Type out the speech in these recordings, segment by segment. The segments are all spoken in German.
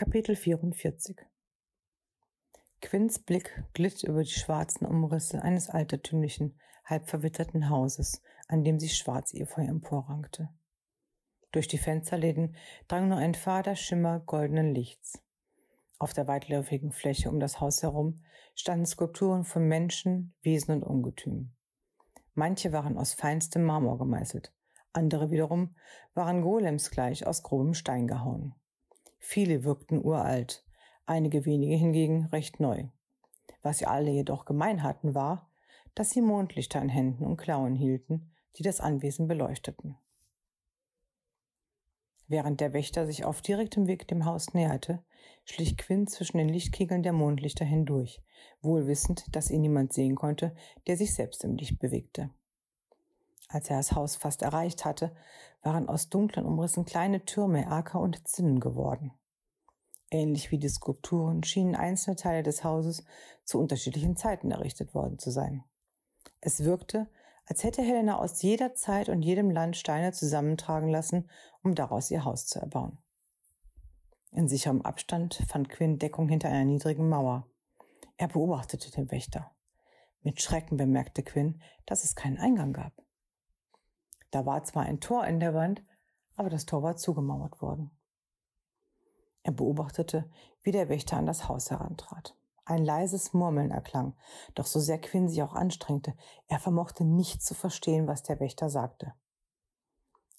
Kapitel 44 Quinns Blick glitt über die schwarzen Umrisse eines altertümlichen, halb verwitterten Hauses, an dem sich Schwarzefeu emporrankte. Durch die Fensterläden drang nur ein fader Schimmer goldenen Lichts. Auf der weitläufigen Fläche um das Haus herum standen Skulpturen von Menschen, Wesen und Ungetüm. Manche waren aus feinstem Marmor gemeißelt, andere wiederum waren Golems gleich aus grobem Stein gehauen. Viele wirkten uralt, einige wenige hingegen recht neu. Was sie alle jedoch gemein hatten, war, dass sie Mondlichter in Händen und Klauen hielten, die das Anwesen beleuchteten. Während der Wächter sich auf direktem Weg dem Haus näherte, schlich Quinn zwischen den Lichtkegeln der Mondlichter hindurch, wohl wissend, dass ihn niemand sehen konnte, der sich selbst im Licht bewegte. Als er das Haus fast erreicht hatte, waren aus dunklen Umrissen kleine Türme, Erker und Zinnen geworden. Ähnlich wie die Skulpturen schienen einzelne Teile des Hauses zu unterschiedlichen Zeiten errichtet worden zu sein. Es wirkte, als hätte Helena aus jeder Zeit und jedem Land Steine zusammentragen lassen, um daraus ihr Haus zu erbauen. In sicherem Abstand fand Quinn Deckung hinter einer niedrigen Mauer. Er beobachtete den Wächter. Mit Schrecken bemerkte Quinn, dass es keinen Eingang gab. Da war zwar ein Tor in der Wand, aber das Tor war zugemauert worden. Er beobachtete, wie der Wächter an das Haus herantrat. Ein leises Murmeln erklang, doch so sehr Quinn sich auch anstrengte, er vermochte nicht zu verstehen, was der Wächter sagte.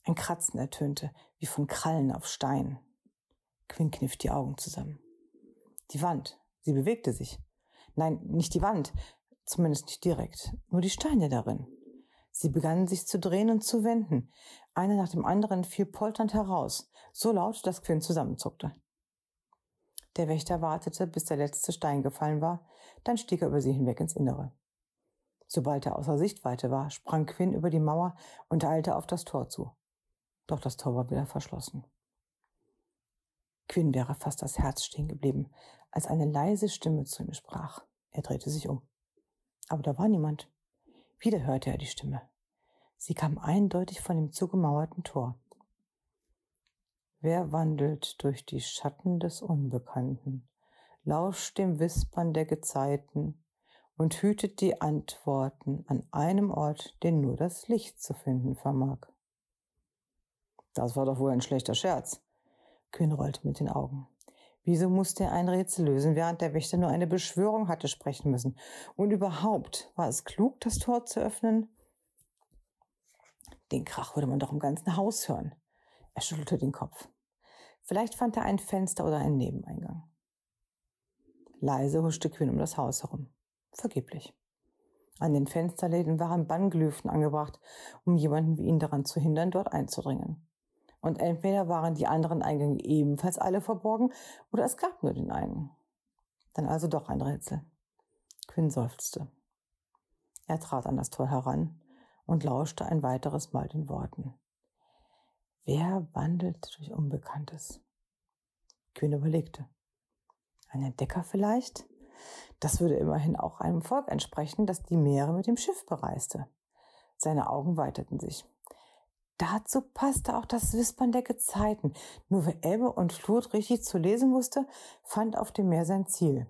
Ein Kratzen ertönte, wie von Krallen auf Stein. Quinn kniff die Augen zusammen. Die Wand, sie bewegte sich. Nein, nicht die Wand, zumindest nicht direkt, nur die Steine darin. Sie begannen sich zu drehen und zu wenden. Einer nach dem anderen fiel polternd heraus, so laut, dass Quinn zusammenzuckte. Der Wächter wartete, bis der letzte Stein gefallen war, dann stieg er über sie hinweg ins Innere. Sobald er außer Sichtweite war, sprang Quinn über die Mauer und eilte auf das Tor zu. Doch das Tor war wieder verschlossen. Quinn wäre fast das Herz stehen geblieben, als eine leise Stimme zu ihm sprach. Er drehte sich um. Aber da war niemand. Wieder hörte er die Stimme. Sie kam eindeutig von dem zugemauerten Tor. Wer wandelt durch die Schatten des Unbekannten, lauscht dem Wispern der Gezeiten und hütet die Antworten an einem Ort, den nur das Licht zu finden vermag. Das war doch wohl ein schlechter Scherz. Kühn rollte mit den Augen. Wieso musste er ein Rätsel lösen, während der Wächter nur eine Beschwörung hatte sprechen müssen? Und überhaupt, war es klug, das Tor zu öffnen? Den Krach würde man doch im ganzen Haus hören. Er schüttelte den Kopf. Vielleicht fand er ein Fenster oder einen Nebeneingang. Leise huschte Quinn um das Haus herum. Vergeblich. An den Fensterläden waren Bannglyphen angebracht, um jemanden wie ihn daran zu hindern, dort einzudringen. Und entweder waren die anderen Eingänge ebenfalls alle verborgen oder es gab nur den einen. Dann also doch ein Rätsel. Quinn seufzte. Er trat an das Tor heran und lauschte ein weiteres Mal den Worten. Wer wandelt durch Unbekanntes? Quinn überlegte. Ein Entdecker vielleicht? Das würde immerhin auch einem Volk entsprechen, das die Meere mit dem Schiff bereiste. Seine Augen weiterten sich. Dazu passte auch das Wispern der Gezeiten. Nur wer Ebbe und Flut richtig zu lesen wusste, fand auf dem Meer sein Ziel.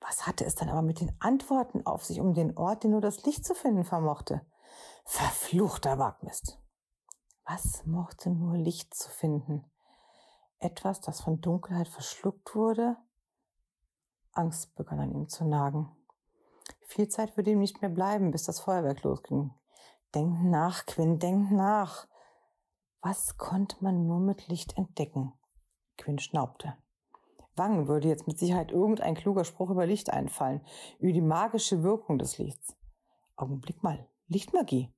Was hatte es dann aber mit den Antworten auf sich, um den Ort, den nur das Licht zu finden vermochte? Verfluchter Wagmist. Was mochte nur Licht zu finden? Etwas, das von Dunkelheit verschluckt wurde? Angst begann an ihm zu nagen. Viel Zeit würde ihm nicht mehr bleiben, bis das Feuerwerk losging. Denk nach, Quinn, denk nach. Was konnte man nur mit Licht entdecken? Quinn schnaubte. Wangen würde jetzt mit Sicherheit irgendein kluger Spruch über Licht einfallen, über die magische Wirkung des Lichts. Augenblick mal, Lichtmagie.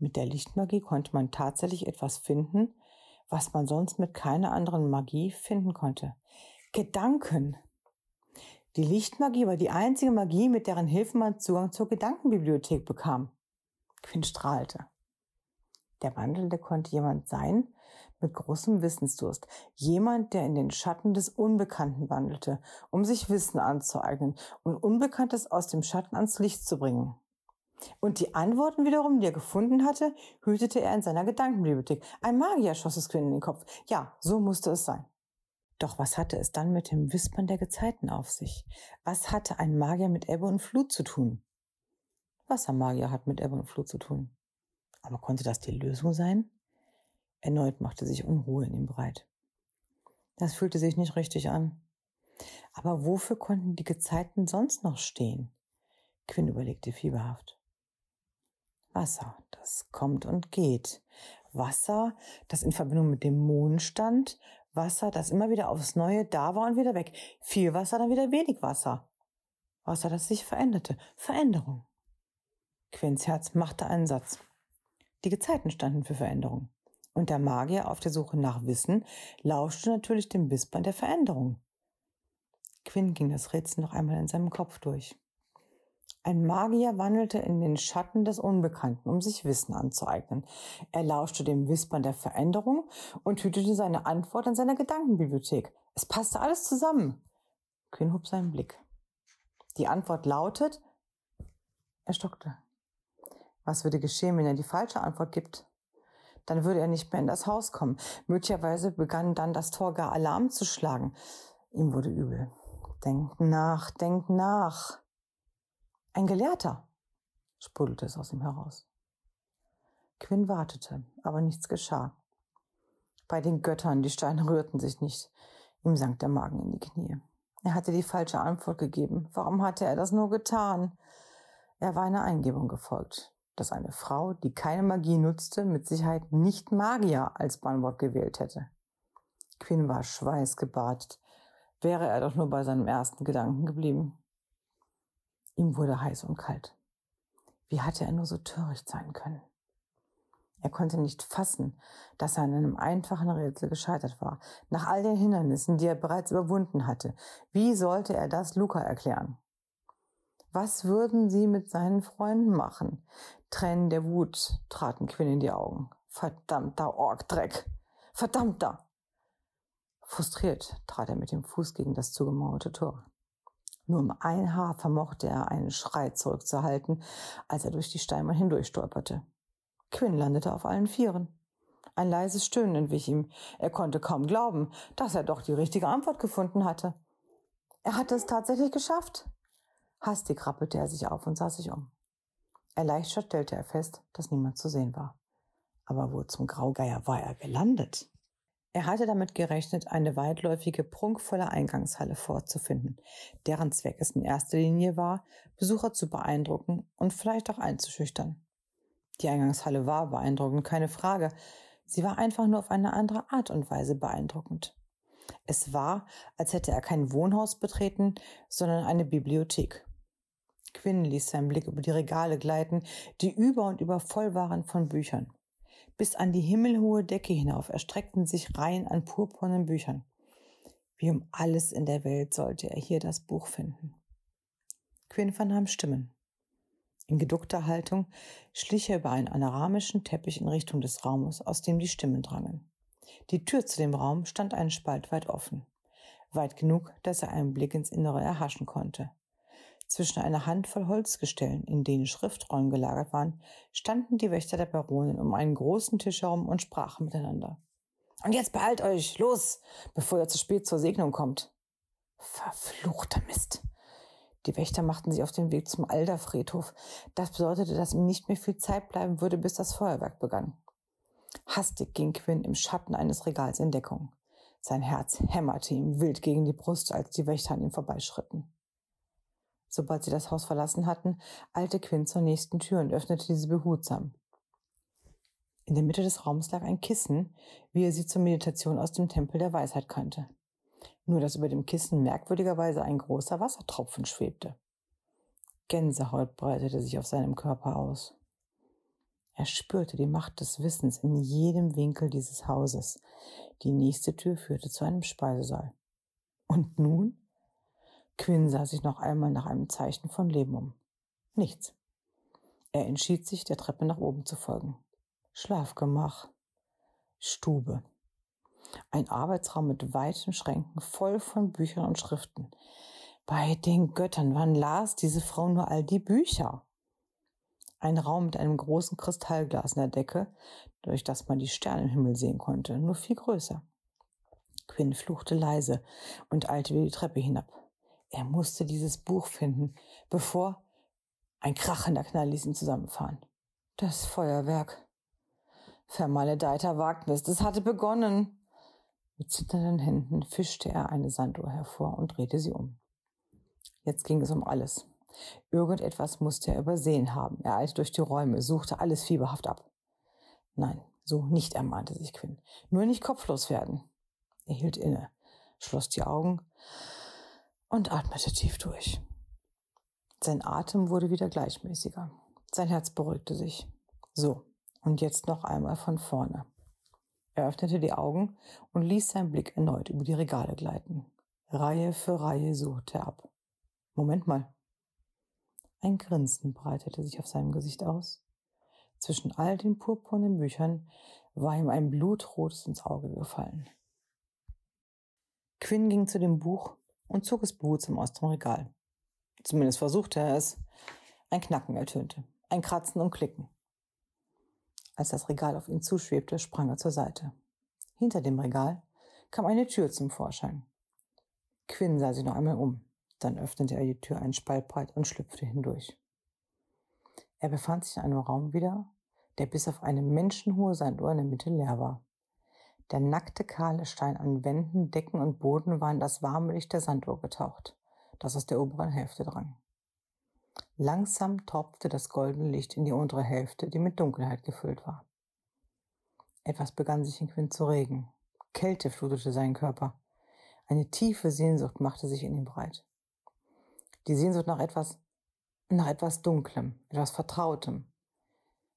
Mit der Lichtmagie konnte man tatsächlich etwas finden, was man sonst mit keiner anderen Magie finden konnte. Gedanken. Die Lichtmagie war die einzige Magie, mit deren Hilfe man Zugang zur Gedankenbibliothek bekam. Quinn strahlte. Der Wandelnde konnte jemand sein mit großem Wissensdurst. Jemand, der in den Schatten des Unbekannten wandelte, um sich Wissen anzueignen und Unbekanntes aus dem Schatten ans Licht zu bringen. Und die Antworten wiederum, die er gefunden hatte, hütete er in seiner Gedankenbibliothek. Ein Magier schoss es Quinn in den Kopf. Ja, so musste es sein. Doch was hatte es dann mit dem Wispern der Gezeiten auf sich? Was hatte ein Magier mit Ebbe und Flut zu tun? Wassermagier hat mit Ebbe und Flut zu tun. Aber konnte das die Lösung sein? Erneut machte sich Unruhe in ihm breit. Das fühlte sich nicht richtig an. Aber wofür konnten die Gezeiten sonst noch stehen? Quinn überlegte fieberhaft. Wasser, das kommt und geht. Wasser, das in Verbindung mit dem Mond stand. Wasser, das immer wieder aufs Neue da war und wieder weg. Viel Wasser, dann wieder wenig Wasser. Wasser, das sich veränderte. Veränderung. Quinns Herz machte einen Satz. Die Gezeiten standen für Veränderung. Und der Magier auf der Suche nach Wissen lauschte natürlich dem Wispern der Veränderung. Quinn ging das Rätsel noch einmal in seinem Kopf durch. Ein Magier wandelte in den Schatten des Unbekannten, um sich Wissen anzueignen. Er lauschte dem Wispern der Veränderung und hütete seine Antwort in seiner Gedankenbibliothek. Es passte alles zusammen. Quinn hob seinen Blick. Die Antwort lautet, er stockte. Was würde geschehen, wenn er die falsche Antwort gibt? Dann würde er nicht mehr in das Haus kommen. Möglicherweise begann dann das Tor gar Alarm zu schlagen. Ihm wurde übel. Denk nach, denk nach. Ein Gelehrter, sprudelte es aus ihm heraus. Quinn wartete, aber nichts geschah. Bei den Göttern, die Steine rührten sich nicht. Ihm sank der Magen in die Knie. Er hatte die falsche Antwort gegeben. Warum hatte er das nur getan? Er war einer Eingebung gefolgt, dass eine Frau, die keine Magie nutzte, mit Sicherheit nicht Magier als Bannwort gewählt hätte. Quinn war schweißgebadet. Wäre er doch nur bei seinem ersten Gedanken geblieben. Ihm wurde heiß und kalt. Wie hatte er nur so töricht sein können? Er konnte nicht fassen, dass er an einem einfachen Rätsel gescheitert war, nach all den Hindernissen, die er bereits überwunden hatte. Wie sollte er das Luca erklären? Was würden sie mit seinen Freunden machen? Tränen der Wut traten Quinn in die Augen. Verdammter Orgdreck! Verdammter! Frustriert trat er mit dem Fuß gegen das zugemauerte Tor. Nur um ein Haar vermochte er einen Schrei zurückzuhalten, als er durch die Steinmauer hindurch stolperte. Quinn landete auf allen Vieren. Ein leises Stöhnen entwich ihm. Er konnte kaum glauben, dass er doch die richtige Antwort gefunden hatte. Er hatte es tatsächlich geschafft. Hastig rappelte er sich auf und sah sich um. Erleichtert stellte er fest, dass niemand zu sehen war. Aber wo zum Graugeier war er gelandet? Er hatte damit gerechnet, eine weitläufige, prunkvolle Eingangshalle vorzufinden, deren Zweck es in erster Linie war, Besucher zu beeindrucken und vielleicht auch einzuschüchtern. Die Eingangshalle war beeindruckend, keine Frage. Sie war einfach nur auf eine andere Art und Weise beeindruckend. Es war, als hätte er kein Wohnhaus betreten, sondern eine Bibliothek. Quinn ließ seinen Blick über die Regale gleiten, die über und über voll waren von Büchern. Bis an die himmelhohe Decke hinauf erstreckten sich Reihen an purpurnen Büchern. Wie um alles in der Welt sollte er hier das Buch finden. Quinn vernahm Stimmen. In geduckter Haltung schlich er über einen anaramischen Teppich in Richtung des Raumes, aus dem die Stimmen drangen. Die Tür zu dem Raum stand einen Spalt weit offen. Weit genug, dass er einen Blick ins Innere erhaschen konnte. Zwischen einer Handvoll Holzgestellen, in denen Schriftrollen gelagert waren, standen die Wächter der Baronin um einen großen Tisch herum und sprachen miteinander. Und jetzt beeilt euch, los, bevor ihr zu spät zur Segnung kommt. Verfluchter Mist. Die Wächter machten sich auf den Weg zum Alderfriedhof. Das bedeutete, dass ihm nicht mehr viel Zeit bleiben würde, bis das Feuerwerk begann. Hastig ging Quinn im Schatten eines Regals in Deckung. Sein Herz hämmerte ihm wild gegen die Brust, als die Wächter an ihm vorbeischritten. Sobald sie das Haus verlassen hatten, eilte Quinn zur nächsten Tür und öffnete diese behutsam. In der Mitte des Raums lag ein Kissen, wie er sie zur Meditation aus dem Tempel der Weisheit kannte. Nur dass über dem Kissen merkwürdigerweise ein großer Wassertropfen schwebte. Gänsehaut breitete sich auf seinem Körper aus. Er spürte die Macht des Wissens in jedem Winkel dieses Hauses. Die nächste Tür führte zu einem Speisesaal. Und nun? Quinn sah sich noch einmal nach einem Zeichen von Leben um. Nichts. Er entschied sich, der Treppe nach oben zu folgen. Schlafgemach. Stube. Ein Arbeitsraum mit weiten Schränken voll von Büchern und Schriften. Bei den Göttern, wann las diese Frau nur all die Bücher? Ein Raum mit einem großen Kristallglas in der Decke, durch das man die Sterne im Himmel sehen konnte, nur viel größer. Quinn fluchte leise und eilte wieder die Treppe hinab. Er musste dieses Buch finden, bevor ein krachender Knall ließ ihn zusammenfahren. Das Feuerwerk. Vermaledeiter Wagnis, das hatte begonnen. Mit zitternden Händen fischte er eine Sanduhr hervor und drehte sie um. Jetzt ging es um alles. Irgendetwas musste er übersehen haben. Er eilte durch die Räume, suchte alles fieberhaft ab. Nein, so nicht, ermahnte sich Quinn. Nur nicht kopflos werden. Er hielt inne, schloss die Augen und atmete tief durch. Sein Atem wurde wieder gleichmäßiger. Sein Herz beruhigte sich. So, und jetzt noch einmal von vorne. Er öffnete die Augen und ließ seinen Blick erneut über die Regale gleiten. Reihe für Reihe suchte er ab. Moment mal. Ein Grinsen breitete sich auf seinem Gesicht aus. Zwischen all den purpurnen Büchern war ihm ein Blutrotes ins Auge gefallen. Quinn ging zu dem Buch und zog es behutsam aus dem Regal. Zumindest versuchte er es. Ein Knacken ertönte, ein Kratzen und Klicken. Als das Regal auf ihn zuschwebte, sprang er zur Seite. Hinter dem Regal kam eine Tür zum Vorschein. Quinn sah sich noch einmal um. Dann öffnete er die Tür einen Spalt breit und schlüpfte hindurch. Er befand sich in einem Raum wieder, der bis auf eine menschenhohe Sanduhr in der Mitte leer war. Der nackte, kahle Stein an Wänden, Decken und Boden war in das warme Licht der Sanduhr getaucht, das aus der oberen Hälfte drang. Langsam tropfte das goldene Licht in die untere Hälfte, die mit Dunkelheit gefüllt war. Etwas begann sich in Quint zu regen. Kälte flutete seinen Körper. Eine tiefe Sehnsucht machte sich in ihm breit. Die Sehnsucht nach etwas, nach etwas Dunklem, etwas Vertrautem.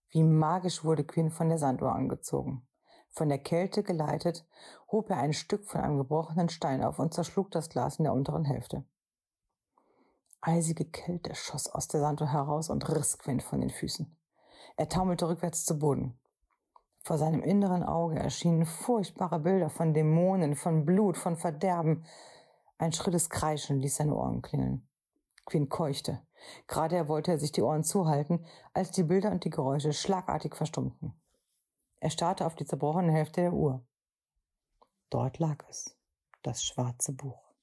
Wie magisch wurde Quinn von der Sanduhr angezogen. Von der Kälte geleitet, hob er ein Stück von einem gebrochenen Stein auf und zerschlug das Glas in der unteren Hälfte. Eisige Kälte schoss aus der Sanduhr heraus und riss Quint von den Füßen. Er taumelte rückwärts zu Boden. Vor seinem inneren Auge erschienen furchtbare Bilder von Dämonen, von Blut, von Verderben. Ein schrilles Kreischen ließ seine Ohren klingeln. Quinn keuchte. Gerade wollte er sich die Ohren zuhalten, als die Bilder und die Geräusche schlagartig verstummten. Er starrte auf die zerbrochene Hälfte der Uhr. Dort lag es, das schwarze Buch.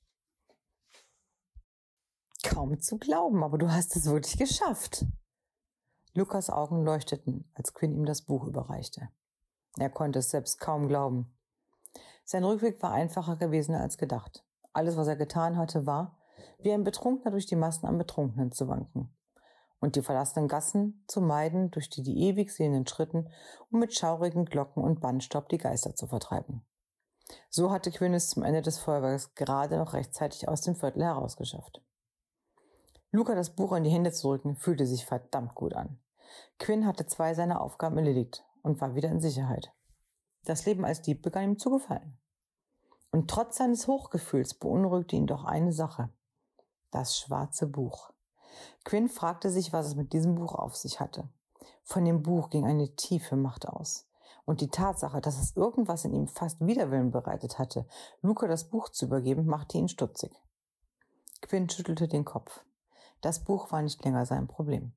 Kaum zu glauben, aber du hast es wirklich geschafft. Lukas Augen leuchteten, als Quinn ihm das Buch überreichte. Er konnte es selbst kaum glauben. Sein Rückweg war einfacher gewesen als gedacht. Alles, was er getan hatte, war, wie ein Betrunkener durch die Massen an Betrunkenen zu wanken und die verlassenen Gassen zu meiden, durch die die ewig sehenden Schritten, um mit schaurigen Glocken und Bandstaub die Geister zu vertreiben. So hatte Quinn es zum Ende des Feuerwerks gerade noch rechtzeitig aus dem Viertel herausgeschafft. Luca das Buch in die Hände zu rücken, fühlte sich verdammt gut an. Quinn hatte zwei seiner Aufgaben erledigt und war wieder in Sicherheit. Das Leben als Dieb begann ihm zu gefallen. Und trotz seines Hochgefühls beunruhigte ihn doch eine Sache. Das schwarze Buch. Quinn fragte sich, was es mit diesem Buch auf sich hatte. Von dem Buch ging eine tiefe Macht aus. Und die Tatsache, dass es irgendwas in ihm fast Widerwillen bereitet hatte, Luca das Buch zu übergeben, machte ihn stutzig. Quinn schüttelte den Kopf. Das Buch war nicht länger sein Problem.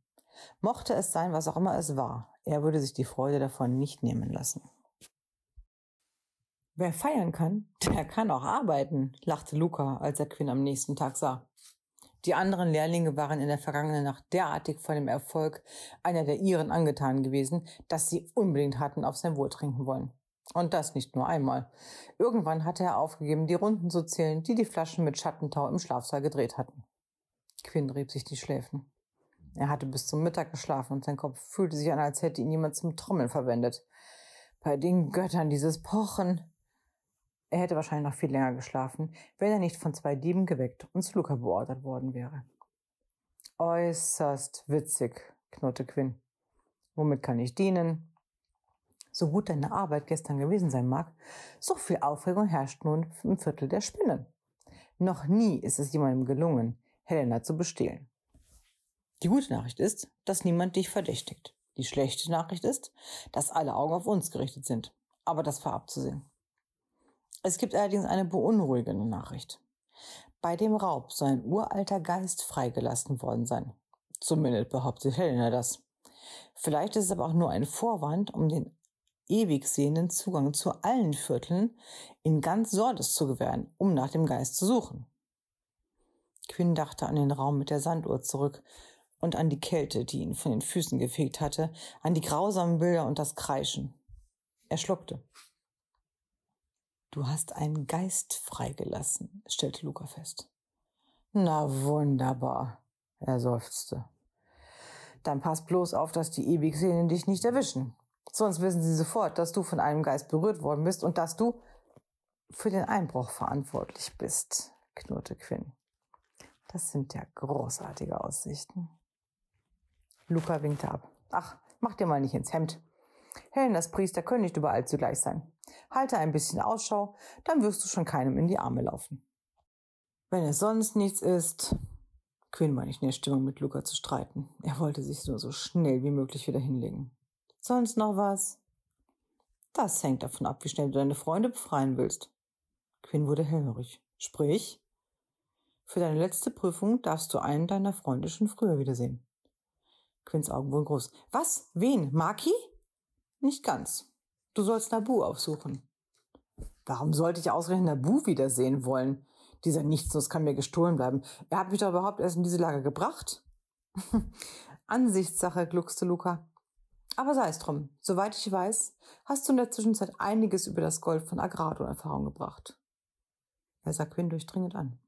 Mochte es sein, was auch immer es war, er würde sich die Freude davon nicht nehmen lassen. Wer feiern kann, der kann auch arbeiten, lachte Luca, als er Quinn am nächsten Tag sah. Die anderen Lehrlinge waren in der vergangenen Nacht derartig von dem Erfolg einer der ihren angetan gewesen, dass sie unbedingt hatten auf sein Wohl trinken wollen. Und das nicht nur einmal. Irgendwann hatte er aufgegeben, die Runden zu zählen, die die Flaschen mit Schattentau im Schlafsaal gedreht hatten. Quinn rieb sich die Schläfen. Er hatte bis zum Mittag geschlafen und sein Kopf fühlte sich an, als hätte ihn jemand zum Trommeln verwendet. Bei den Göttern dieses Pochen. Er hätte wahrscheinlich noch viel länger geschlafen, wenn er nicht von zwei Dieben geweckt und zu Luca beordert worden wäre. Äußerst witzig, knurrte Quinn. Womit kann ich dienen? So gut deine Arbeit gestern gewesen sein mag, so viel Aufregung herrscht nun im Viertel der Spinnen. Noch nie ist es jemandem gelungen, Helena zu bestehlen. Die gute Nachricht ist, dass niemand dich verdächtigt. Die schlechte Nachricht ist, dass alle Augen auf uns gerichtet sind. Aber das war abzusehen. Es gibt allerdings eine beunruhigende Nachricht. Bei dem Raub soll ein uralter Geist freigelassen worden sein. Zumindest behauptet Helena das. Vielleicht ist es aber auch nur ein Vorwand, um den ewig sehenden Zugang zu allen Vierteln in ganz Sordes zu gewähren, um nach dem Geist zu suchen. Quinn dachte an den Raum mit der Sanduhr zurück und an die Kälte, die ihn von den Füßen gefegt hatte, an die grausamen Bilder und das Kreischen. Er schluckte. Du hast einen Geist freigelassen, stellte Luca fest. Na wunderbar, er seufzte. Dann pass bloß auf, dass die Ewigsehnen dich nicht erwischen. Sonst wissen sie sofort, dass du von einem Geist berührt worden bist und dass du für den Einbruch verantwortlich bist, knurrte Quinn. Das sind ja großartige Aussichten. Luca winkte ab. Ach, mach dir mal nicht ins Hemd. Helen, das Priester können nicht überall zugleich sein. Halte ein bisschen Ausschau, dann wirst du schon keinem in die Arme laufen. Wenn es sonst nichts ist, Quinn war nicht in der Stimmung, mit Luca zu streiten. Er wollte sich nur so schnell wie möglich wieder hinlegen. Sonst noch was? Das hängt davon ab, wie schnell du deine Freunde befreien willst. Quinn wurde hellhörig. Sprich, für deine letzte Prüfung darfst du einen deiner Freunde schon früher wiedersehen. Quinns Augen wurden groß. Was? Wen? Maki? Nicht ganz. Du sollst Nabu aufsuchen. Warum sollte ich ausgerechnet Nabu wiedersehen wollen? Dieser Nichtsnuss kann mir gestohlen bleiben. Er hat mich doch überhaupt erst in diese Lage gebracht. Ansichtssache, gluckste Luca. Aber sei es drum. Soweit ich weiß, hast du in der Zwischenzeit einiges über das Gold von Agrado in Erfahrung gebracht. Er sah Quinn durchdringend an.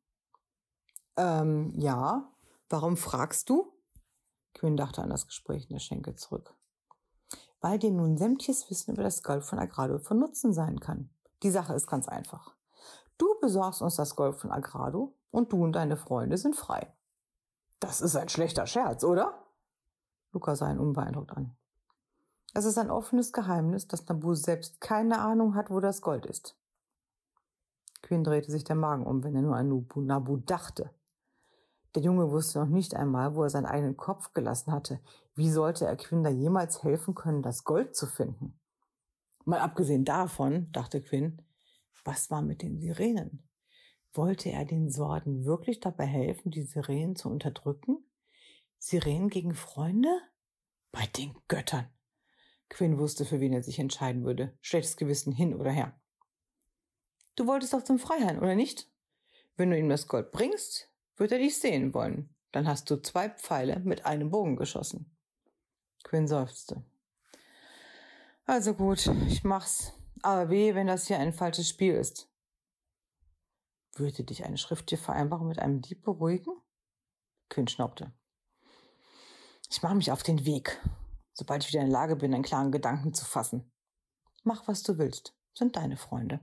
Ähm, ja. Warum fragst du? Quinn dachte an das Gespräch in der Schenke zurück. Weil dir nun sämtliches Wissen über das Gold von Agrado von Nutzen sein kann. Die Sache ist ganz einfach. Du besorgst uns das Gold von Agrado und du und deine Freunde sind frei. Das ist ein schlechter Scherz, oder? Luca sah ihn unbeeindruckt an. Es ist ein offenes Geheimnis, dass Nabu selbst keine Ahnung hat, wo das Gold ist. Quinn drehte sich der Magen um, wenn er nur an Nabu, Nabu dachte. Der Junge wusste noch nicht einmal, wo er seinen eigenen Kopf gelassen hatte. Wie sollte er Quinn da jemals helfen können, das Gold zu finden? Mal abgesehen davon, dachte Quinn, was war mit den Sirenen? Wollte er den Sorden wirklich dabei helfen, die Sirenen zu unterdrücken? Sirenen gegen Freunde? Bei den Göttern. Quinn wusste, für wen er sich entscheiden würde. Schlechtes Gewissen hin oder her. Du wolltest doch zum Freiherrn, oder nicht? Wenn du ihm das Gold bringst, wird er dich sehen wollen. Dann hast du zwei Pfeile mit einem Bogen geschossen. Quinn seufzte. Also gut, ich mach's. Aber weh, wenn das hier ein falsches Spiel ist. Würde dich eine schriftliche Vereinbarung mit einem Dieb beruhigen? Quinn schnaubte. Ich mache mich auf den Weg, sobald ich wieder in der Lage bin, einen klaren Gedanken zu fassen. Mach, was du willst, sind deine Freunde.